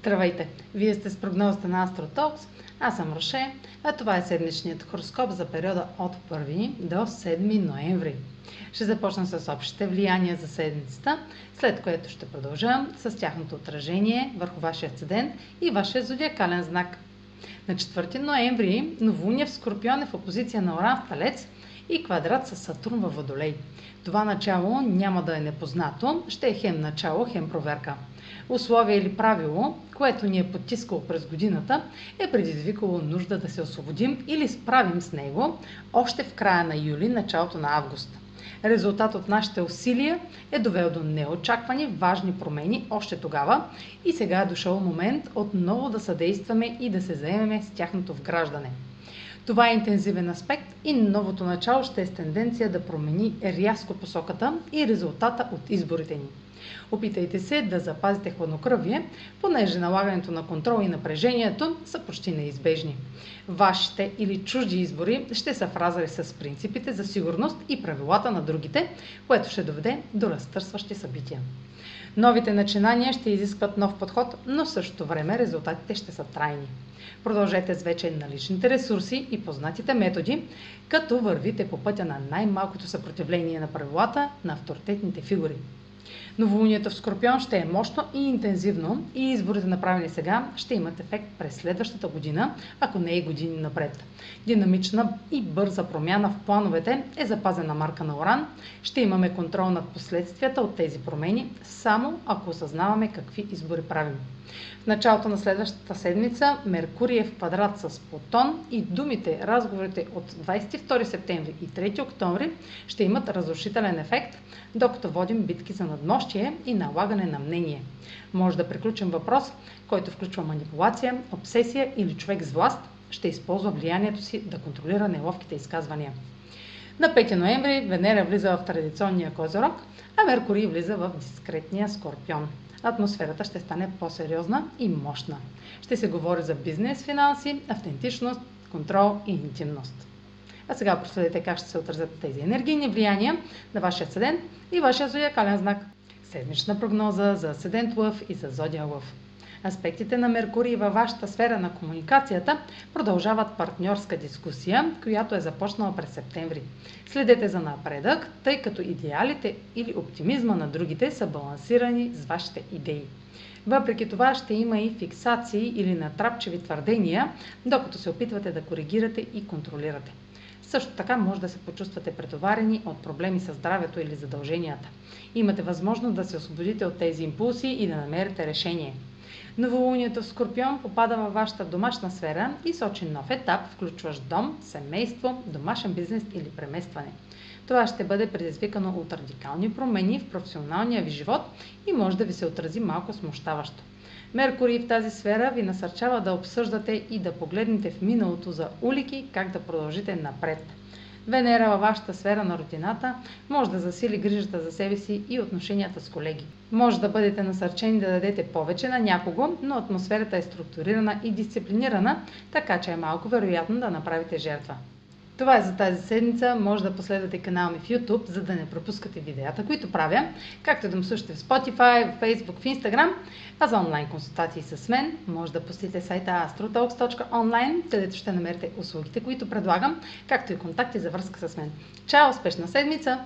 Здравейте! Вие сте с прогнозата на AstroTalks. Аз съм Роше, а това е седмичният хороскоп за периода от 1 до 7 ноември. Ще започна с общите влияния за седмицата, след което ще продължа с тяхното отражение върху вашия седент и вашия зодиакален знак. На 4 ноември новолуние в Скорпион е в опозиция на Оран в Талец и квадрат с Сатурн във Водолей. Това начало няма да е непознато, ще е хем начало, хем проверка. Условие или правило, което ни е потискало през годината, е предизвикало нужда да се освободим или справим с него още в края на юли, началото на август. Резултат от нашите усилия е довел до неочаквани важни промени още тогава и сега е дошъл момент отново да съдействаме и да се заемеме с тяхното вграждане. Това е интензивен аспект и новото начало ще е с тенденция да промени рязко посоката и резултата от изборите ни. Опитайте се да запазите хладнокръвие, понеже налагането на контрол и напрежението са почти неизбежни. Вашите или чужди избори ще са в с принципите за сигурност и правилата на другите, което ще доведе до разтърсващи събития. Новите начинания ще изискват нов подход, но в същото време резултатите ще са трайни. Продължете с вече наличните ресурси и познатите методи, като вървите по пътя на най-малкото съпротивление на правилата на авторитетните фигури. Новолунието в Скорпион ще е мощно и интензивно и изборите направени сега ще имат ефект през следващата година, ако не и години напред. Динамична и бърза промяна в плановете е запазена марка на Оран. Ще имаме контрол над последствията от тези промени, само ако осъзнаваме какви избори правим. В началото на следващата седмица Меркурий е в квадрат с Плутон и думите, разговорите от 22 септември и 3 октомври ще имат разрушителен ефект, докато водим битки за надмощие и налагане на мнение. Може да приключим въпрос, който включва манипулация, обсесия или човек с власт, ще използва влиянието си да контролира неловките изказвания. На 5 ноември Венера влиза в традиционния козорог, а Меркурий влиза в дискретния скорпион атмосферата ще стане по-сериозна и мощна. Ще се говори за бизнес, финанси, автентичност, контрол и интимност. А сега проследете как ще се отразят тези енергийни влияния на вашия седент и вашия зодиакален знак. Седмична прогноза за седент Лъв и за зодия Лъв. Аспектите на Меркурий във вашата сфера на комуникацията продължават партньорска дискусия, която е започнала през септември. Следете за напредък, тъй като идеалите или оптимизма на другите са балансирани с вашите идеи. Въпреки това ще има и фиксации или натрапчеви твърдения, докато се опитвате да коригирате и контролирате. Също така може да се почувствате претоварени от проблеми с здравето или задълженията. Имате възможност да се освободите от тези импулси и да намерите решение. Новолунието в Скорпион попада във вашата домашна сфера и сочи нов етап, включващ дом, семейство, домашен бизнес или преместване. Това ще бъде предизвикано от радикални промени в професионалния ви живот и може да ви се отрази малко смущаващо. Меркурий в тази сфера ви насърчава да обсъждате и да погледнете в миналото за улики как да продължите напред. Венера във вашата сфера на рутината може да засили грижата за себе си и отношенията с колеги. Може да бъдете насърчени да дадете повече на някого, но атмосферата е структурирана и дисциплинирана, така че е малко вероятно да направите жертва. Това е за тази седмица. Може да последвате канала ми в YouTube, за да не пропускате видеята, които правя, както да ме слушате в Spotify, в Facebook, в Instagram, а за онлайн консултации с мен може да посетите сайта astrotalks.online, където ще намерите услугите, които предлагам, както и контакти за връзка с мен. Чао! Успешна седмица!